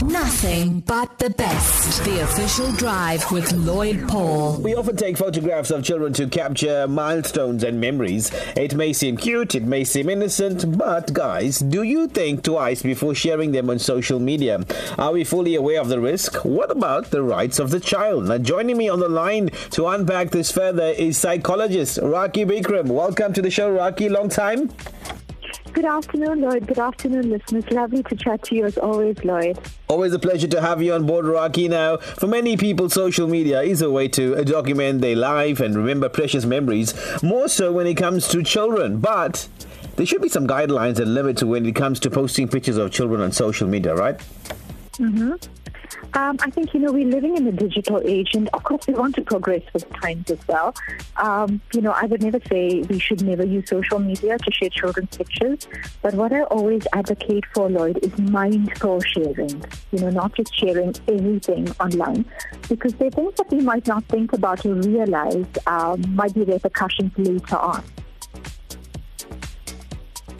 Nothing but the best. The official drive with Lloyd Paul. We often take photographs of children to capture milestones and memories. It may seem cute, it may seem innocent, but guys, do you think twice before sharing them on social media? Are we fully aware of the risk? What about the rights of the child? Now, joining me on the line to unpack this further is psychologist Rakhi Beekrum. Welcome to the show, Rakhi. Long time. Good afternoon, Lloyd. Good afternoon, listeners. Lovely to chat to you as always, Lloyd. Always a pleasure to have you on board, Rakhi. Now, for many people, social media is a way to uh, document their life and remember precious memories, more so when it comes to children. But there should be some guidelines and limits when it comes to posting pictures of children on social media, right? Mm-hmm. Um, I think, you know, we're living in a digital age, and of course, we want to progress with times as well. Um, you know, I would never say we should never use social media to share children's pictures, but what I always advocate for, Lloyd, is mindful sharing. You know, not just sharing everything online, because there are things that we might not think about or realize um, might be repercussions later on.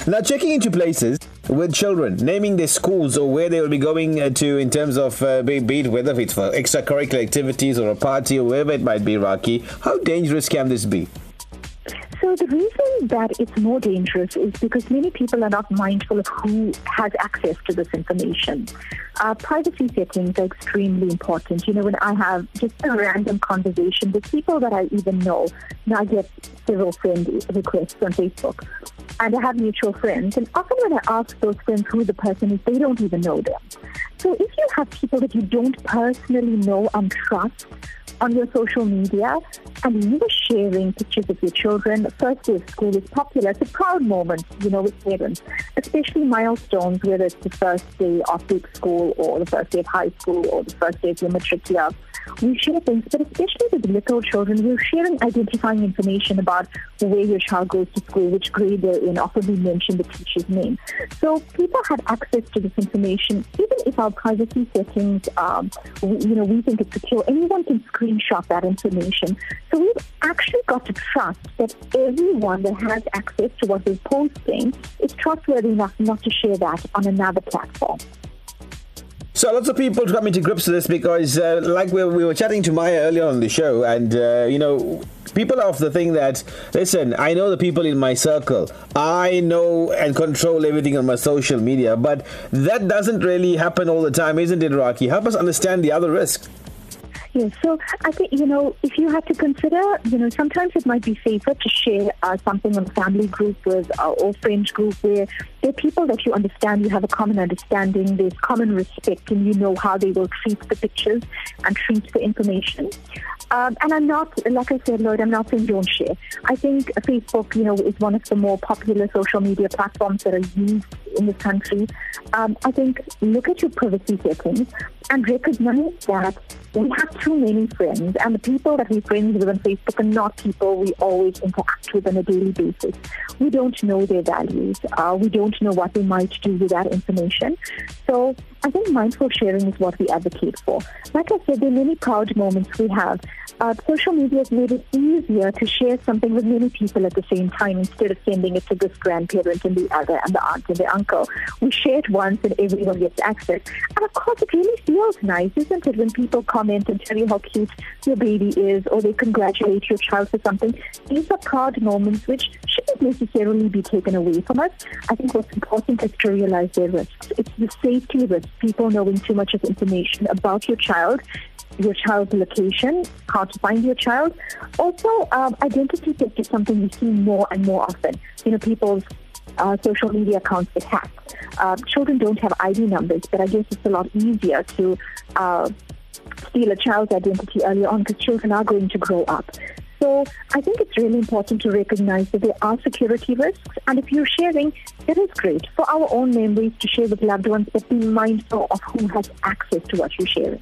Now, checking into places with children, naming their schools or where they will be going uh, to in terms of uh, be, it whether it's for extracurricular activities or a party or wherever it might be, Rakhi. how dangerous can this be? So the reason that it's more dangerous is because many people are not mindful of who has access to this information. Uh, privacy settings are extremely important. You know, when I have just a random conversation with people that I even know, and I get several friend requests on Facebook, and I have mutual friends, and often when I ask those friends who the person is, they don't even know them. So if you have people that you don't personally know and trust, on your social media and you were sharing pictures of your children. The first day of school is popular. It's a proud moment, you know, with parents, especially milestones, whether it's the first day of big school or the first day of high school or the first day of your matric year. We share things, but especially with little children, we're sharing identifying information about where your child goes to school, which grade they're in. Often we mention the teacher's name. So people have access to this information, even if our privacy settings, um, we, you know, we think it's secure. Anyone can screenshot that information. So we've actually got to trust that everyone that has access to what we're posting is trustworthy enough not to share that on another platform. So lots of people coming to grips with this because, uh, like we, we, were chatting to Maya earlier on the show, and uh, you know, people are of the thing that listen, I know the people in my circle, I know and control everything on my social media, but that doesn't really happen all the time, isn't it, Rakhi? Help us understand the other risk. Yes, so I think, you know, if you had to consider, you know, sometimes it might be safer to share uh, something on a family group with uh, or friends group where there are people that you understand, you have a common understanding, there's common respect, and you know how they will treat the pictures and treat the information. Um, and I'm not, like I said, Lloyd, I'm not saying don't share. I think Facebook, you know, is one of the more popular social media platforms that are used in this country. Um, I think look at your privacy settings and recognize that we have too many friends, and the people that we're friends with on Facebook are not people we always interact with on a daily basis. We don't know their values. Uh, we don't know what they might do with that information. So I think mindful sharing is what we advocate for. Like I said, there are many proud moments we have. Uh, social media has made it easier to share something with many people at the same time instead of sending it to this grandparent and the other and the aunt and the uncle. We share it once and everyone gets access. And of course, it really feels nice, isn't it, when people comment and tell you how cute your baby is or they congratulate your child for something. These are proud moments which shouldn't necessarily be taken away from us. I think what's important is to realize their risks. It's the safety risk, people knowing too much of information about your child your child's location, how to find your child. Also, um, identity theft is something we see more and more often. You know, people's uh, social media accounts get hacked. Uh, children don't have ID numbers, but I guess it's a lot easier to uh, steal a child's identity early on because children are going to grow up. So I think it's really important to recognize that there are security risks. And if you're sharing, it is great for our own memories to share with loved ones, but be mindful of who has access to what you're sharing.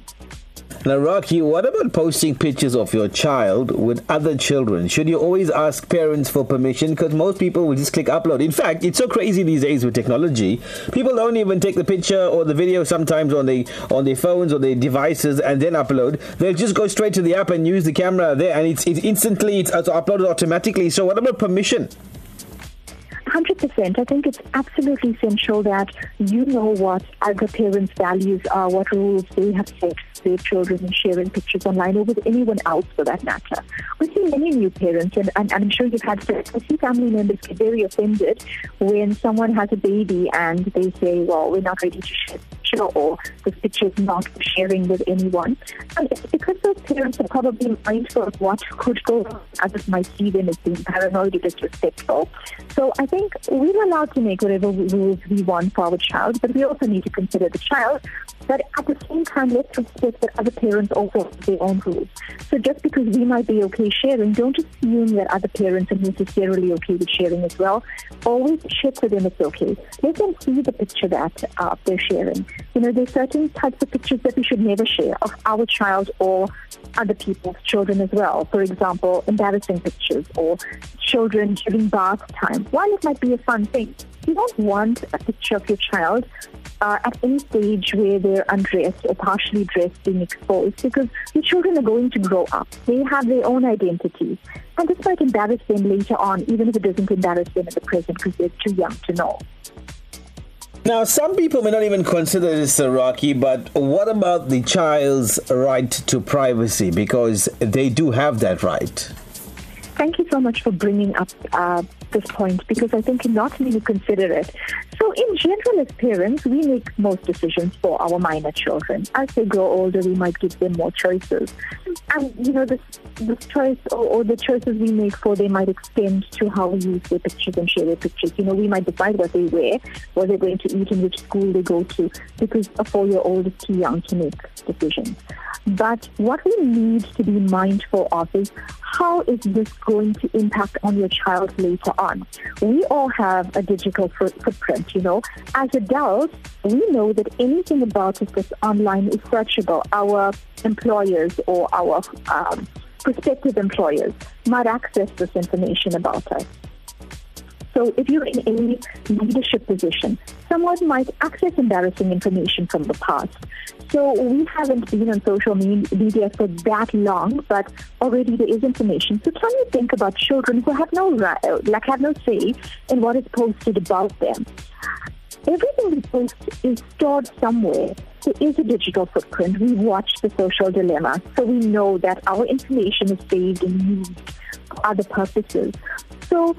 Now, Rakhi, what about posting pictures of your child with other children? Should you always ask parents for permission? Because most people will just click upload. In fact, it's so crazy these days with technology. People don't even take the picture or the video sometimes on the on their phones or their devices and then upload. They'll just go straight to the app and use the camera there, and it's, it's instantly it's, it's uploaded automatically. So, what about permission? 100%. I think it's absolutely essential that you know what other parents' values are, what rules they have set for their children in sharing pictures online or with anyone else for that matter. We see many new parents, and, and, and I'm sure you've had I see family members get very offended when someone has a baby and they say, well, we're not ready to share picture or the picture is not sharing with anyone. And it's because those parents are probably mindful of what could go wrong. Others might see them as being paranoid or disrespectful. So I think we're allowed to make whatever rules we want for our child, but we also need to consider the child. But at the same time, let's respect that other parents also have their own rules. So just because we might be okay sharing, don't assume that other parents are necessarily okay with sharing as well. Always check with them it's okay. Let them see the picture that uh, they're sharing. You know, there's certain types of pictures that we should never share of our child or other people's children as well. For example, embarrassing pictures or children during bath time. While it might be a fun thing, you don't want a picture of your child uh, at any stage where they're undressed or partially dressed being exposed because your children are going to grow up. They have their own identities. And this might embarrass them later on, even if it doesn't embarrass them at the present because they're too young to know. Now, some people may not even consider this a Rakhi, but what about the child's right to privacy? Because they do have that right. Thank you so much for bringing up uh, this point because I think not many consider it. So, in general, as parents, we make most decisions for our minor children. As they grow older, we might give them more choices. And, you know, this, this choice or, or the choices we make for them might extend to how we use their pictures and share their pictures. You know, we might decide what they wear, what they're going to eat, and which school they go to because a four year old is too young to make decisions. But what we need to be mindful of is how is this going to impact on your child later on? We all have a digital footprint, you know. As adults, we know that anything about us that's online is searchable. Our employers or our um, prospective employers might access this information about us. So if you're in any leadership position, someone might access embarrassing information from the past. So we haven't been on social media for that long, but already there is information. So can you think about children who have no like have no say in what is posted about them? Everything we post is stored somewhere. There is a digital footprint. We watch the social dilemma, so we know that our information is saved and used for other purposes. So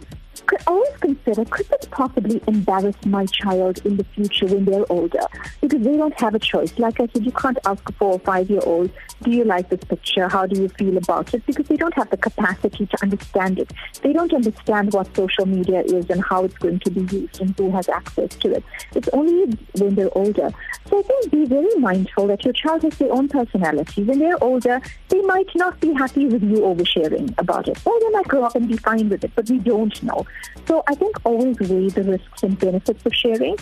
could always consider could this possibly embarrass my child in the future when they're older? Because they don't have a choice. Like I said, you can't ask a four or five year old, do you like this picture? How do you feel about it? Because they don't have the capacity to understand it. They don't understand what social media is and how it's going to be used and who has access to it. It's only when they're older. So I think be very mindful that your child has their own personality. When they're older, they might not be happy with you oversharing about it. Or they might grow up and be fine with it, but we don't know. So I think always weigh the risks and benefits of sharing.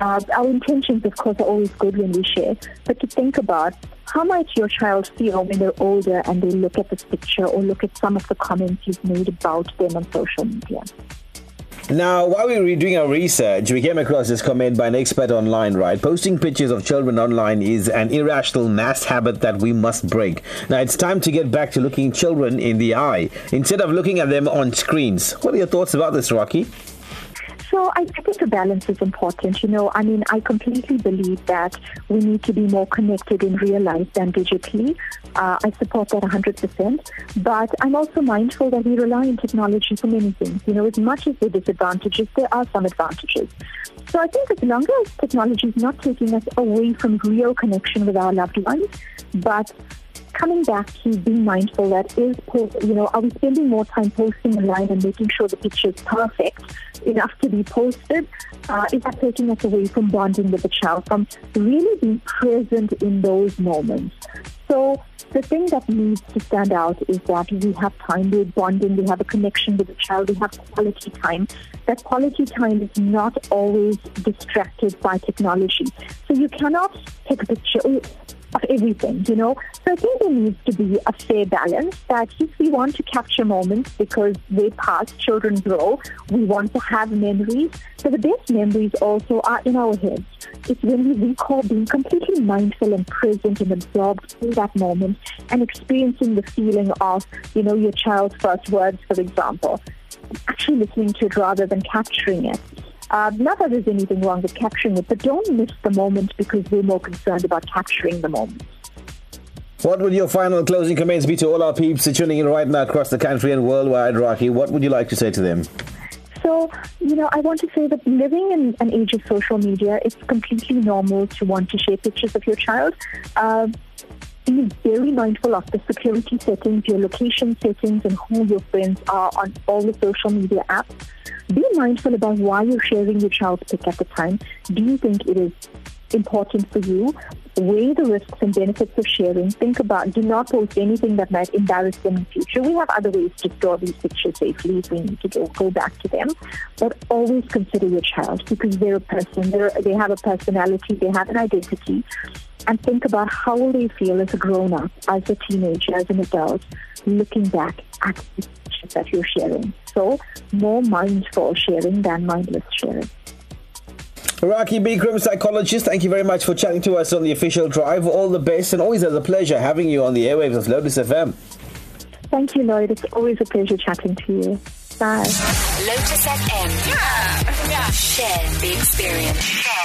Uh, our intentions, of course, are always good when we share, but to think about how might your child feel when they're older and they look at this picture or look at some of the comments you've made about them on social media. Now, while we were doing our research, we came across this comment by an expert online, right? Posting pictures of children online is an irrational mass habit that we must break. Now, it's time to get back to looking children in the eye instead of looking at them on screens. What are your thoughts about this, Rakhi? So I, I think the balance is important. You know, I mean, I completely believe that we need to be more connected in real life than digitally. Uh, I support that 100%. But I'm also mindful that we rely on technology for many things. You know, as much as are disadvantages, there are some advantages. So I think as long as technology is not taking us away from real connection with our loved ones, but coming back to being mindful that is, you know, are we spending more time posting online and making sure the picture is perfect enough to be posted? Uh, is that taking us away from bonding with the child, from really being present in those moments? So the thing that needs to stand out is that we have time, we're bonding, we have a connection with the child, we have quality time. That quality time is not always distracted by technology. So you cannot take a picture of everything, you know. So I think there needs to be a fair balance that if we want to capture moments because they pass, children grow, we want to have memories. So the best memories also are in our heads. It's when we recall being completely mindful and present and absorbed in that moment and experiencing the feeling of, you know, your child's first words, for example actually listening to it rather than capturing it. Uh, not that there's anything wrong with capturing it, but don't miss the moment because we're more concerned about capturing the moment. What would your final closing comments be to all our peeps tuning in right now across the country and worldwide, Rakhi? What would you like to say to them? So, you know, I want to say that living in an age of social media, it's completely normal to want to share pictures of your child. Uh, be very mindful of the security settings, your location settings, and who your friends are on all the social media apps. Be mindful about why you're sharing your child's pic at the time. Do you think it is important for you? weigh the risks and benefits of sharing. Think about, do not post anything that might embarrass them in the future. We have other ways to store these pictures safely if we need to go, go back to them. But always consider your child because they're a person, they're, they have a personality, they have an identity. And think about how will they feel as a grown up, as a teenager, as an adult, looking back at the pictures that you're sharing. So more mindful sharing than mindless sharing. Rakhi Beekrum, psychologist, thank you very much for chatting to us on the official drive. All the best, and always as a pleasure having you on the airwaves of Lotus FM. Thank you, Lloyd. It's always a pleasure chatting to you. Bye. Lotus FM. Yeah. yeah. Share the experience.